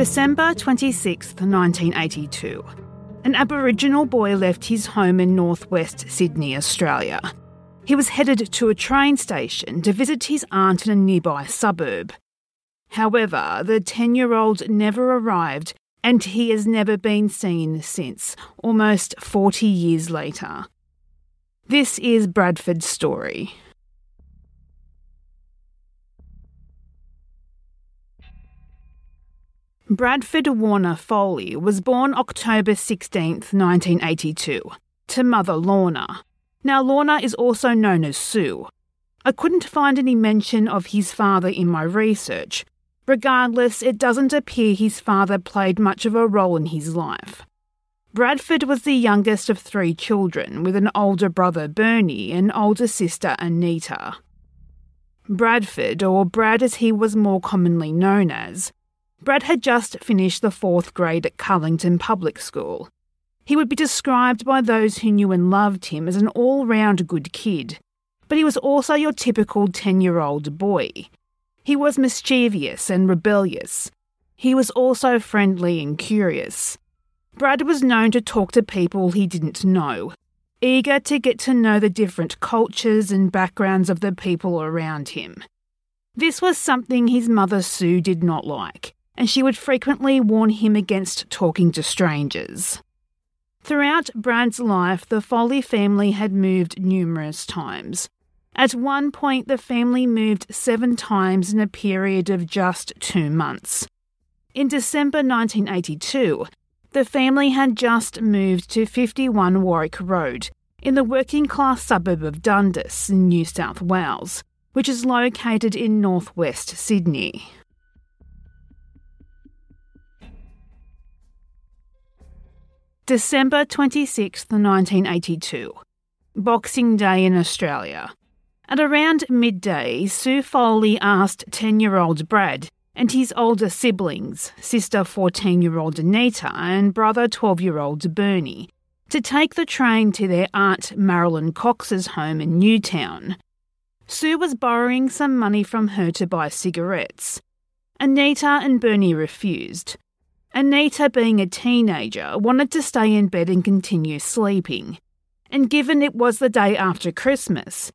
December 26, 1982. An Aboriginal boy left his home in northwest Sydney, Australia. He was headed to a train station to visit his aunt in a nearby suburb. However, the 10 year old never arrived and he has never been seen since, almost 40 years later. This is Bradford's story. Bradford Warner Pholi was born October 16, 1982, to mother Lorna. Now, Lorna is also known as Sue. I couldn't find any mention of his father in my research, Regardless, it doesn't appear his father played much of a role in his life. Bradford was the youngest of three children, with an older brother, Bernie, and older sister, Anita. Bradford, or Brad as he was more commonly known as, Brad had just finished the fourth grade at Carlington Public School. He would be described by those who knew and loved him as an all round good kid, but he was also your typical 10 year old boy. He was mischievous and rebellious. He was also friendly and curious. Brad was known to talk to people he didn't know, eager to get to know the different cultures and backgrounds of the people around him. This was something his mother Sue did not like, and she would frequently warn him against talking to strangers. Throughout Brad's life, the Pholi family had moved numerous times, at one point, the family moved seven times in a period of just two months. In December 1982, the family had just moved to 51 Warwick Road in the working class suburb of Dundas in New South Wales, which is located in northwest Sydney. December 26, 1982. Boxing Day in Australia. At around midday, Sue Pholi asked 10 year old Brad and his older siblings, sister 14 year old Anita and brother 12 year old Bernie, to take the train to their aunt Marilyn Cox's home in Newtown. Sue was borrowing some money from her to buy cigarettes. Anita and Bernie refused. Anita, being a teenager, wanted to stay in bed and continue sleeping. And given it was the day after Christmas,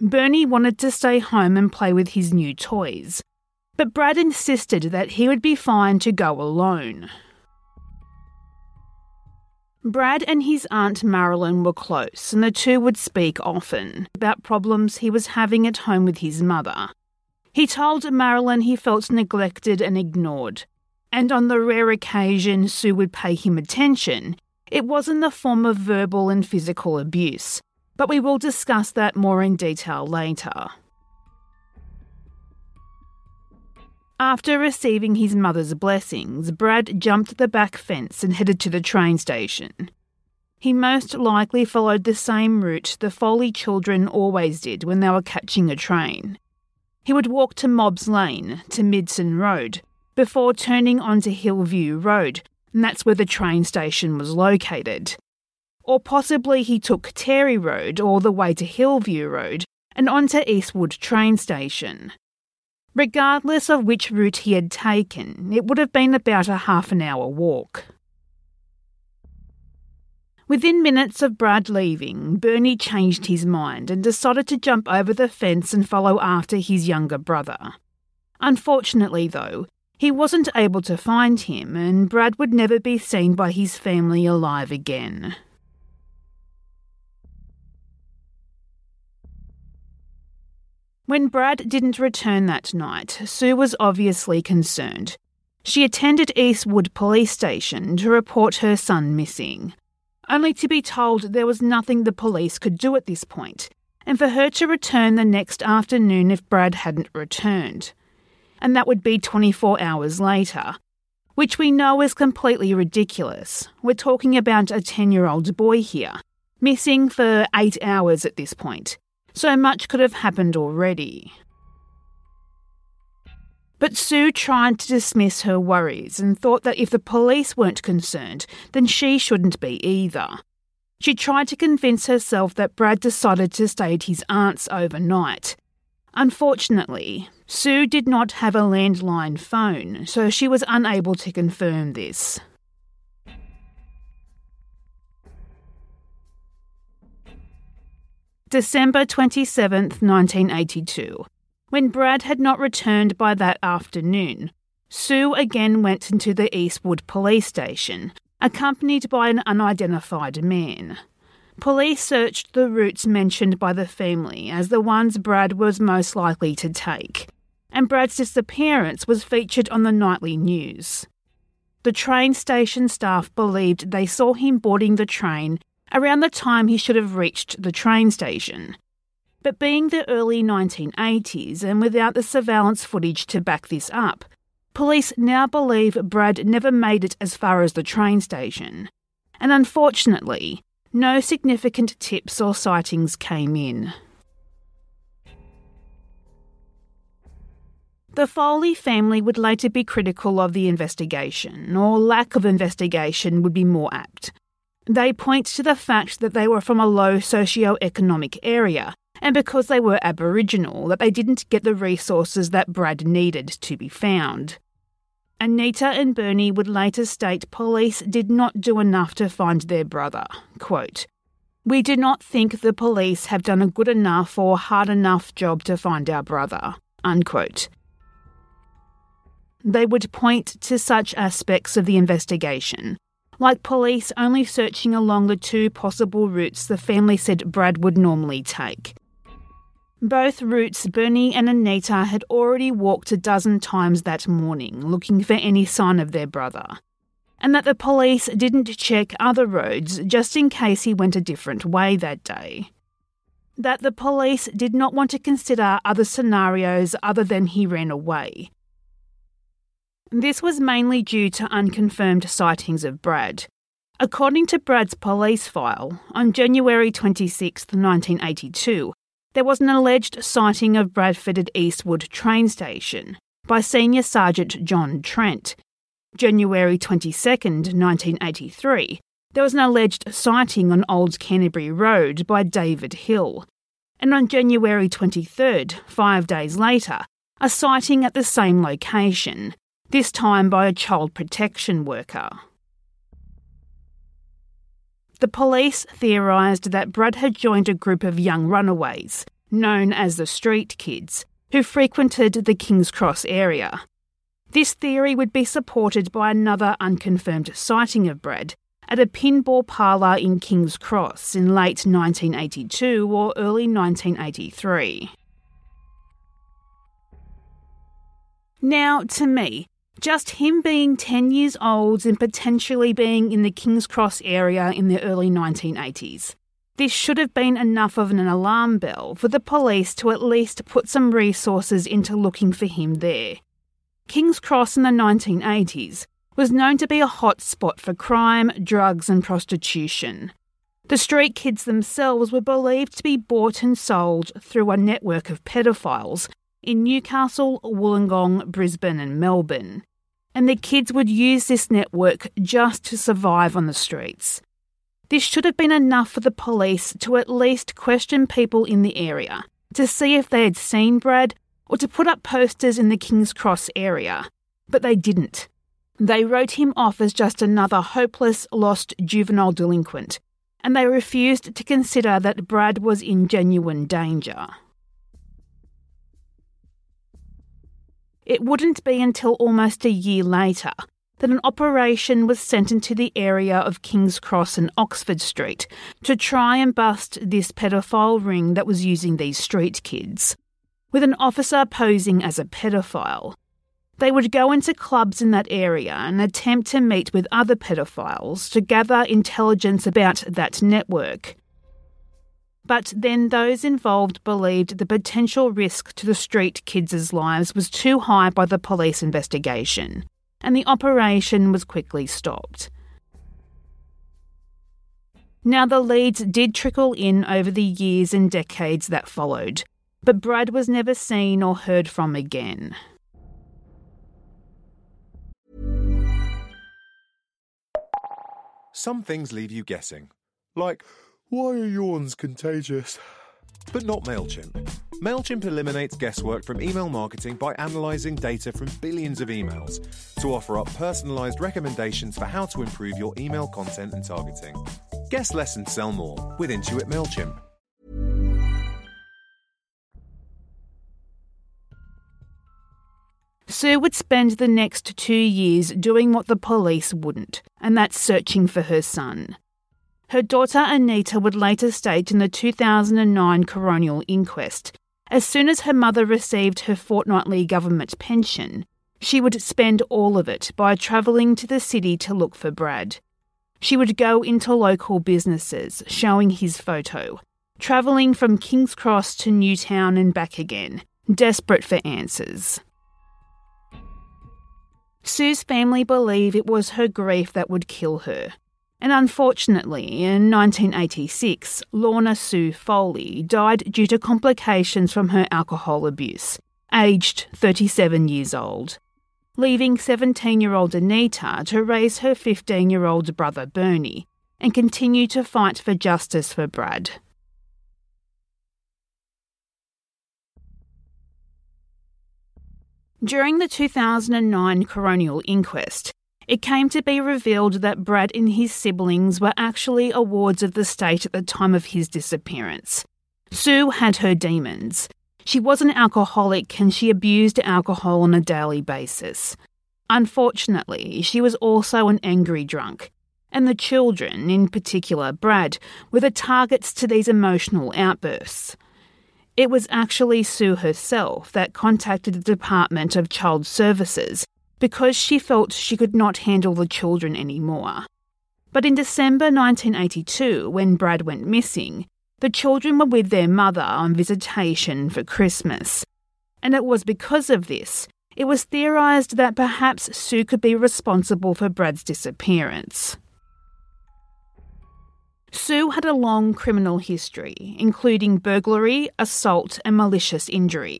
Bernie wanted to stay home and play with his new toys, but Brad insisted that he would be fine to go alone. Brad and his aunt Marilyn were close, and the two would speak often about problems he was having at home with his mother. He told Marilyn he felt neglected and ignored, and on the rare occasion Sue would pay him attention, it was in the form of verbal and physical abuse, but we will discuss that more in detail later. After receiving his mother's blessings, Brad jumped the back fence and headed to the train station. He most likely followed the same route the Pholi children always did when they were catching a train. He would walk to Mobbs Lane, to Midson Road, before turning onto Hillview Road, and that's where the train station was located. Or possibly he took Terry Road all the way to Hillview Road and onto Eastwood train station. Regardless of which route he had taken, it would have been about a half an hour walk. Within minutes of Brad leaving, Bernie changed his mind and decided to jump over the fence and follow after his younger brother. Unfortunately, though, he wasn't able to find him, and Brad would never be seen by his family alive again. When Brad didn't return that night, Sue was obviously concerned. She attended Eastwood Police Station to report her son missing, only to be told there was nothing the police could do at this point, and for her to return the next afternoon if Brad hadn't returned. And that would be 24 hours later, which we know is completely ridiculous. We're talking about a 10 year old boy here, missing for eight hours at this point so much could have happened already. But Sue tried to dismiss her worries and thought that if the police weren't concerned, then she shouldn't be either. She tried to convince herself that Brad decided to stay at his aunt's overnight. Unfortunately, Sue did not have a landline phone, so she was unable to confirm this. December 27th, 1982. When Brad had not returned by that afternoon, Sue again went into the Eastwood police station, accompanied by an unidentified man. Police searched the routes mentioned by the family as the ones Brad was most likely to take, and Brad's disappearance was featured on the nightly news. The train station staff believed they saw him boarding the train around the time he should have reached the train station. But being the early 1980s and without the surveillance footage to back this up, police now believe Brad never made it as far as the train station. And unfortunately, no significant tips or sightings came in. The Pholi family would later be critical of the investigation, or lack of investigation would be more apt. They point to the fact that they were from a low socio-economic area, and because they were Aboriginal, that they didn't get the resources that Brad needed to be found. Anita and Bernie would later state police did not do enough to find their brother. Quote, We do not think the police have done a good enough or hard enough job to find our brother. Unquote. They would point to such aspects of the investigation like police only searching along the two possible routes the family said Brad would normally take. Both routes Bernie and Anita had already walked a dozen times that morning looking for any sign of their brother, and that the police didn't check other roads just in case he went a different way that day. That the police did not want to consider other scenarios other than he ran away, this was mainly due to unconfirmed sightings of Brad. According to Brad's police file, on January 26, 1982, there was an alleged sighting of Bradford at Eastwood train station by Senior Sergeant John Trent. January 22, 1983, there was an alleged sighting on Old Canterbury Road by David Hill. And on January 23, five days later, a sighting at the same location this time by a child protection worker. The police theorised that Brad had joined a group of young runaways, known as the Street Kids, who frequented the King's Cross area. This theory would be supported by another unconfirmed sighting of Brad at a pinball parlour in King's Cross in late 1982 or early 1983. Now, to me, just him being 10 years old and potentially being in the King's Cross area in the early 1980s. This should have been enough of an alarm bell for the police to at least put some resources into looking for him there. King's Cross in the 1980s was known to be a hot spot for crime, drugs, and prostitution. The street kids themselves were believed to be bought and sold through a network of pedophiles in Newcastle, Wollongong, Brisbane, and Melbourne. And the kids would use this network just to survive on the streets. This should have been enough for the police to at least question people in the area to see if they had seen Brad or to put up posters in the King's Cross area. But they didn't. They wrote him off as just another hopeless, lost juvenile delinquent, and they refused to consider that Brad was in genuine danger. It wouldn't be until almost a year later that an operation was sent into the area of King's Cross and Oxford Street to try and bust this pedophile ring that was using these street kids. With an officer posing as a pedophile, they would go into clubs in that area and attempt to meet with other pedophiles to gather intelligence about that network but then those involved believed the potential risk to the street kids' lives was too high by the police investigation, and the operation was quickly stopped. Now, the leads did trickle in over the years and decades that followed, but Brad was never seen or heard from again. Some things leave you guessing, like why are yawns contagious? but not MailChimp. MailChimp eliminates guesswork from email marketing by analyzing data from billions of emails to offer up personalized recommendations for how to improve your email content and targeting. Guess less and sell more with Intuit MailChimp. Sue would spend the next two years doing what the police wouldn't, and that's searching for her son. Her daughter Anita would later state in the 2009 coronial inquest as soon as her mother received her fortnightly government pension, she would spend all of it by travelling to the city to look for Brad. She would go into local businesses, showing his photo, travelling from King's Cross to Newtown and back again, desperate for answers. Sue's family believe it was her grief that would kill her. And unfortunately, in 1986, Lorna Sue Pholi died due to complications from her alcohol abuse, aged 37 years old, leaving 17 year old Anita to raise her 15 year old brother Bernie and continue to fight for justice for Brad. During the 2009 coronial inquest, it came to be revealed that Brad and his siblings were actually awards of the state at the time of his disappearance. Sue had her demons. She was an alcoholic and she abused alcohol on a daily basis. Unfortunately, she was also an angry drunk, and the children, in particular Brad, were the targets to these emotional outbursts. It was actually Sue herself that contacted the Department of Child Services because she felt she could not handle the children anymore. But in December 1982, when Brad went missing, the children were with their mother on visitation for Christmas. And it was because of this, it was theorised that perhaps Sue could be responsible for Brad's disappearance. Sue had a long criminal history, including burglary, assault, and malicious injury,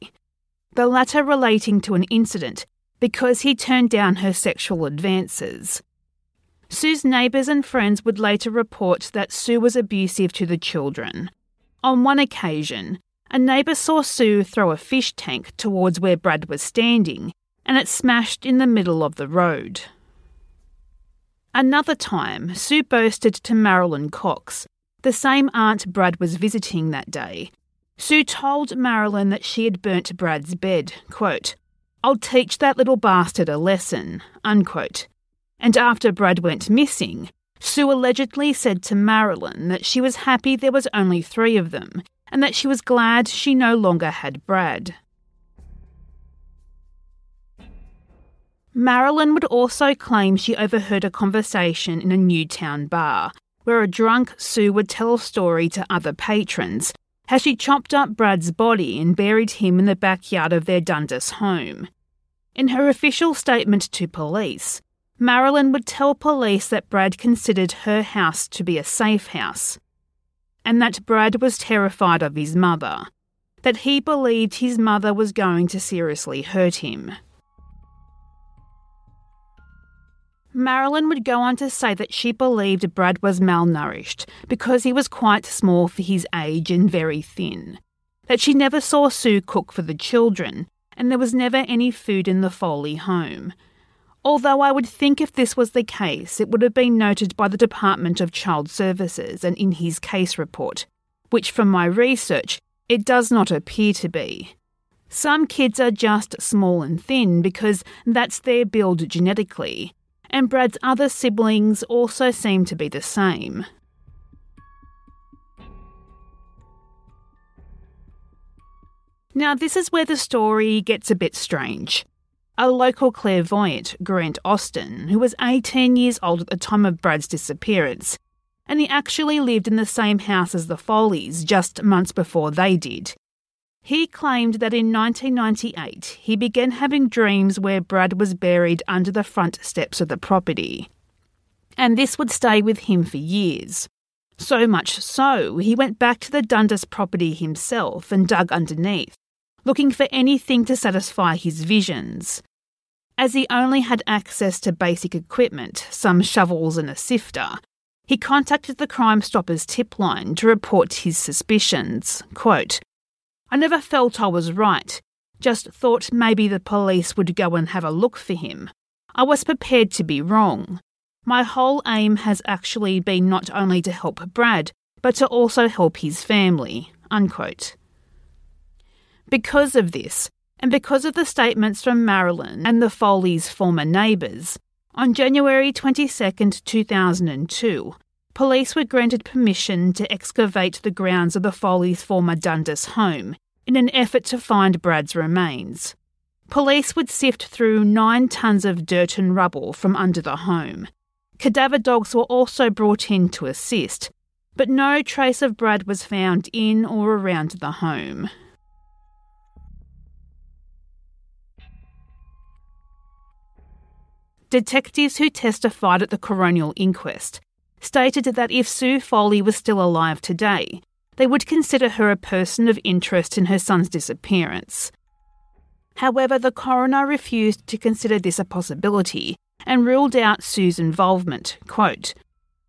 the latter relating to an incident because he turned down her sexual advances. Sue's neighbours and friends would later report that Sue was abusive to the children. On one occasion, a neighbour saw Sue throw a fish tank towards where Brad was standing, and it smashed in the middle of the road. Another time, Sue boasted to Marilyn Cox, the same aunt Brad was visiting that day. Sue told Marilyn that she had burnt Brad's bed, quote, I'll teach that little bastard a lesson. Unquote. And after Brad went missing, Sue allegedly said to Marilyn that she was happy there was only three of them, and that she was glad she no longer had Brad. Marilyn would also claim she overheard a conversation in a Newtown bar, where a drunk Sue would tell a story to other patrons how she chopped up Brad's body and buried him in the backyard of their Dundas home. In her official statement to police, Marilyn would tell police that Brad considered her house to be a safe house, and that Brad was terrified of his mother, that he believed his mother was going to seriously hurt him. Marilyn would go on to say that she believed Brad was malnourished because he was quite small for his age and very thin, that she never saw Sue cook for the children, and there was never any food in the Pholi home. Although I would think if this was the case, it would have been noted by the Department of Child Services and in his case report, which from my research, it does not appear to be. Some kids are just small and thin because that's their build genetically, and Brad's other siblings also seem to be the same. Now, this is where the story gets a bit strange. A local clairvoyant, Grant Austin, who was 18 years old at the time of Brad's disappearance, and he actually lived in the same house as the Pholis just months before they did. He claimed that in 1998 he began having dreams where Brad was buried under the front steps of the property. And this would stay with him for years. So much so, he went back to the Dundas property himself and dug underneath, looking for anything to satisfy his visions. As he only had access to basic equipment, some shovels and a sifter, he contacted the Crime Stoppers tip line to report his suspicions. Quote, I never felt I was right, just thought maybe the police would go and have a look for him. I was prepared to be wrong. My whole aim has actually been not only to help Brad, but to also help his family. Unquote. Because of this, and because of the statements from Marilyn and the Pholi's former neighbours, on January 22, 2002, police were granted permission to excavate the grounds of the Pholi's former Dundas home in an effort to find Brad's remains. Police would sift through nine tonnes of dirt and rubble from under the home. Cadaver dogs were also brought in to assist, but no trace of Brad was found in or around the home. Detectives who testified at the coronial inquest stated that if Sue Pholi was still alive today, they would consider her a person of interest in her son's disappearance. However, the coroner refused to consider this a possibility and ruled out Sue's involvement. Quote,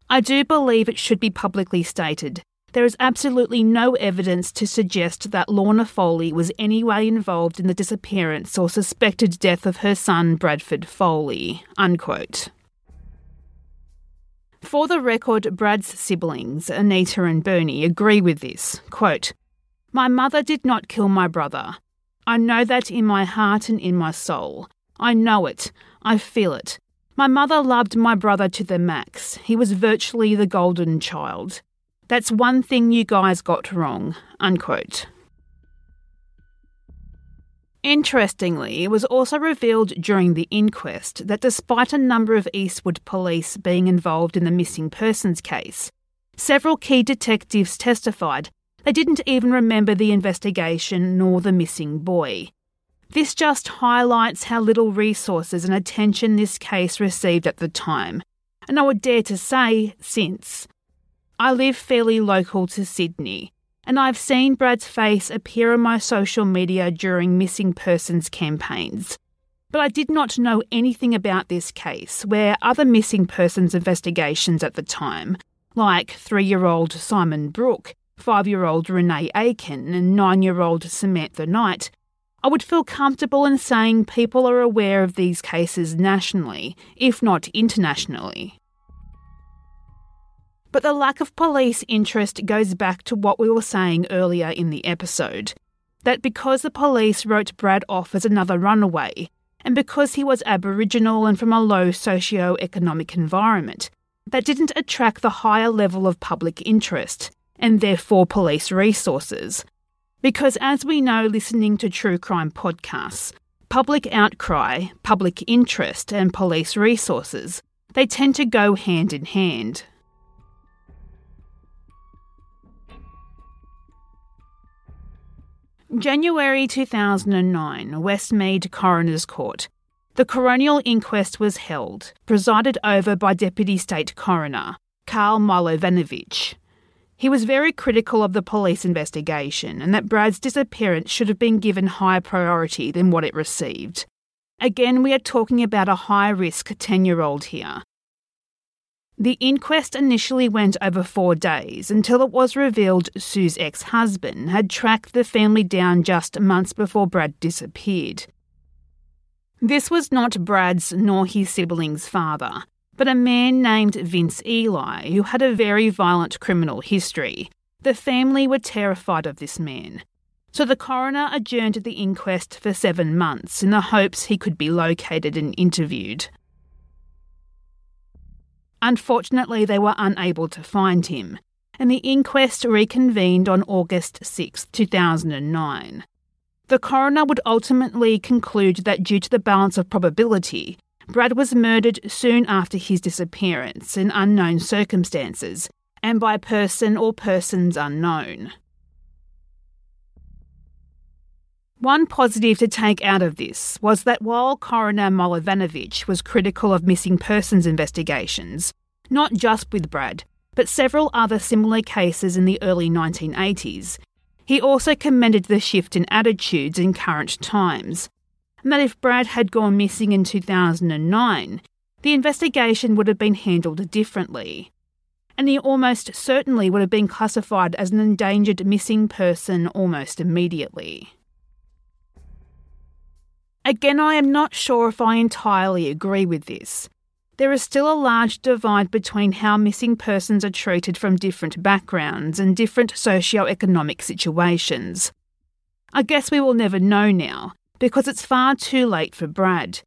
I do believe it should be publicly stated there is absolutely no evidence to suggest that Lorna Pholi was any way involved in the disappearance or suspected death of her son Bradford Pholi. Unquote. For the record, Brad's siblings, Anita and Bernie, agree with this. Quote, My mother did not kill my brother. I know that in my heart and in my soul. I know it. I feel it. My mother loved my brother to the max. He was virtually the golden child. That's one thing you guys got wrong. Unquote. Interestingly, it was also revealed during the inquest that despite a number of Eastwood police being involved in the missing persons case, several key detectives testified they didn't even remember the investigation nor the missing boy. This just highlights how little resources and attention this case received at the time, and I would dare to say since. I live fairly local to Sydney, and I've seen Brad's face appear on my social media during missing persons campaigns. But I did not know anything about this case, where other missing persons investigations at the time, like three year old Simon Brooke, five year old Renee Aiken, and nine year old Samantha Knight, I would feel comfortable in saying people are aware of these cases nationally, if not internationally. But the lack of police interest goes back to what we were saying earlier in the episode that because the police wrote Brad off as another runaway, and because he was Aboriginal and from a low socio-economic environment, that didn't attract the higher level of public interest, and therefore police resources. Because as we know listening to true crime podcasts, public outcry, public interest, and police resources, they tend to go hand in hand. January 2009, Westmead Coroner's Court. The coronial inquest was held, presided over by Deputy State Coroner Carl Milovanovich. He was very critical of the police investigation and that Brad's disappearance should have been given higher priority than what it received. Again, we are talking about a high risk 10 year old here, the inquest initially went over four days until it was revealed Sue's ex husband had tracked the family down just months before Brad disappeared. This was not Brad's nor his siblings' father, but a man named Vince Eli who had a very violent criminal history. The family were terrified of this man. So the coroner adjourned the inquest for seven months in the hopes he could be located and interviewed. Unfortunately, they were unable to find him, and the inquest reconvened on August 6, 2009. The coroner would ultimately conclude that due to the balance of probability, Brad was murdered soon after his disappearance in unknown circumstances and by person or persons unknown. One positive to take out of this was that while Coroner Milovanovich was critical of missing persons investigations, not just with Brad, but several other similar cases in the early 1980s, he also commended the shift in attitudes in current times, and that if Brad had gone missing in 2009, the investigation would have been handled differently. and he almost certainly would have been classified as an endangered missing person almost immediately. Again, I am not sure if I entirely agree with this. There is still a large divide between how missing persons are treated from different backgrounds and different socio-economic situations. I guess we will never know now, because it's far too late for Brad.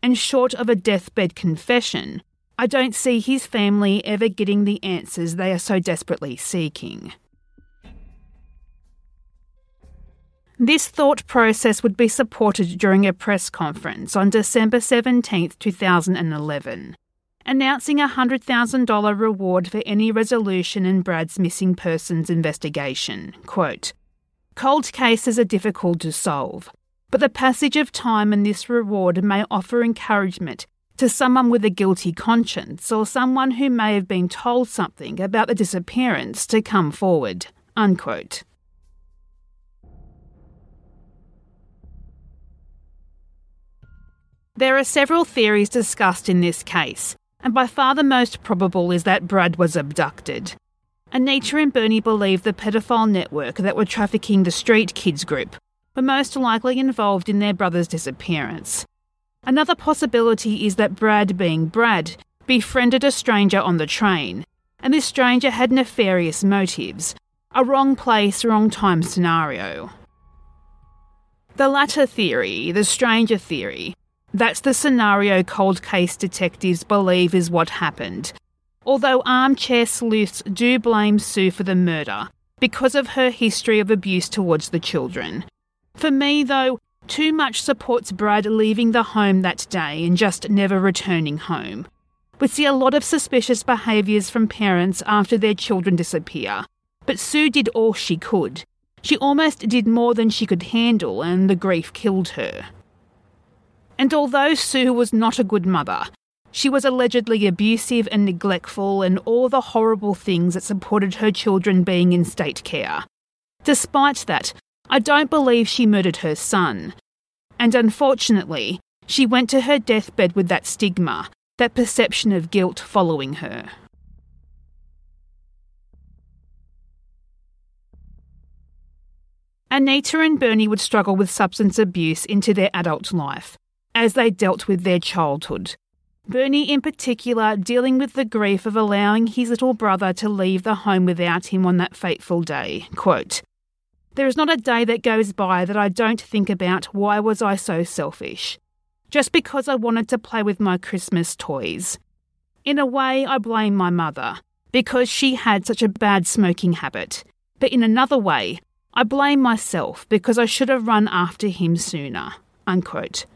And short of a deathbed confession, I don't see his family ever getting the answers they are so desperately seeking. This thought process would be supported during a press conference on December 17, 2011, announcing a $100,000 reward for any resolution in Brad's missing persons investigation. Quote, Cold cases are difficult to solve, but the passage of time and this reward may offer encouragement to someone with a guilty conscience or someone who may have been told something about the disappearance to come forward. Unquote. There are several theories discussed in this case, and by far the most probable is that Brad was abducted. Anita and Bernie believe the pedophile network that were trafficking the Street Kids group were most likely involved in their brother's disappearance. Another possibility is that Brad, being Brad, befriended a stranger on the train, and this stranger had nefarious motives a wrong place, wrong time scenario. The latter theory, the stranger theory, that's the scenario cold case detectives believe is what happened. Although armchair sleuths do blame Sue for the murder because of her history of abuse towards the children. For me, though, too much supports Brad leaving the home that day and just never returning home. We see a lot of suspicious behaviours from parents after their children disappear, but Sue did all she could. She almost did more than she could handle, and the grief killed her. And although Sue was not a good mother, she was allegedly abusive and neglectful and all the horrible things that supported her children being in state care. Despite that, I don't believe she murdered her son. And unfortunately, she went to her deathbed with that stigma, that perception of guilt following her. Anita and Bernie would struggle with substance abuse into their adult life, as they dealt with their childhood. Bernie, in particular, dealing with the grief of allowing his little brother to leave the home without him on that fateful day. Quote, There is not a day that goes by that I don't think about why was I so selfish. Just because I wanted to play with my Christmas toys. In a way, I blame my mother, because she had such a bad smoking habit. But in another way, I blame myself because I should have run after him sooner. Unquote.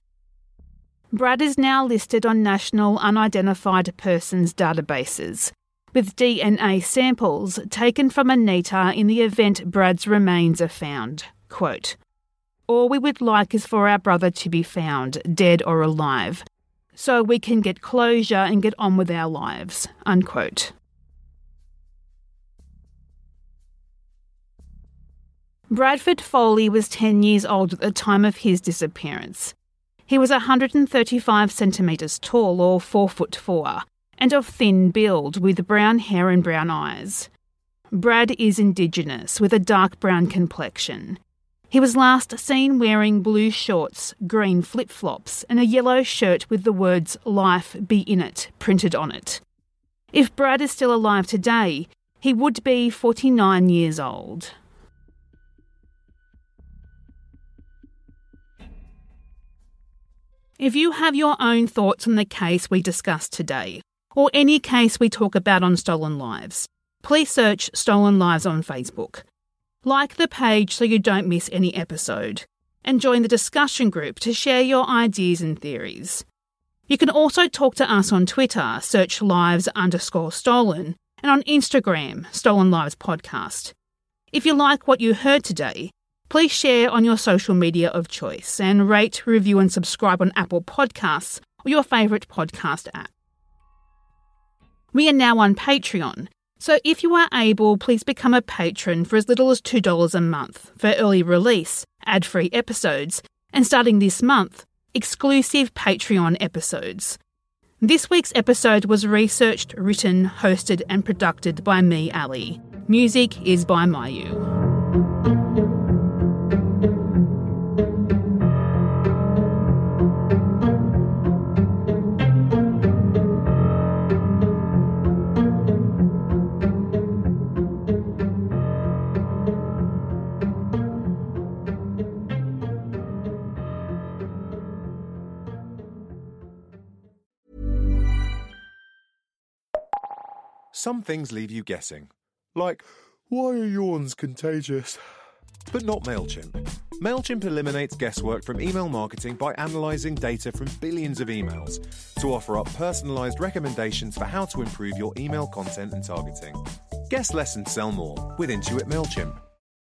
Brad is now listed on national unidentified persons databases, with DNA samples taken from Anita in the event Brad's remains are found. Quote, All we would like is for our brother to be found, dead or alive, so we can get closure and get on with our lives. Unquote. Bradford Pholi was 10 years old at the time of his disappearance. He was 135 centimetres tall, or 4 foot 4, and of thin build, with brown hair and brown eyes. Brad is Indigenous, with a dark brown complexion. He was last seen wearing blue shorts, green flip flops, and a yellow shirt with the words Life Be In It printed on it. If Brad is still alive today, he would be 49 years old. If you have your own thoughts on the case we discussed today, or any case we talk about on Stolen Lives, please search Stolen Lives on Facebook. Like the page so you don't miss any episode, and join the discussion group to share your ideas and theories. You can also talk to us on Twitter, search lives underscore stolen, and on Instagram, Stolen Lives Podcast. If you like what you heard today, Please share on your social media of choice and rate, review, and subscribe on Apple Podcasts or your favourite podcast app. We are now on Patreon, so if you are able, please become a patron for as little as $2 a month for early release, ad free episodes, and starting this month, exclusive Patreon episodes. This week's episode was researched, written, hosted, and produced by me, Ali. Music is by Myuu. Some things leave you guessing. Like, why are yawns contagious? But not MailChimp. MailChimp eliminates guesswork from email marketing by analyzing data from billions of emails to offer up personalized recommendations for how to improve your email content and targeting. Guess less and sell more with Intuit MailChimp.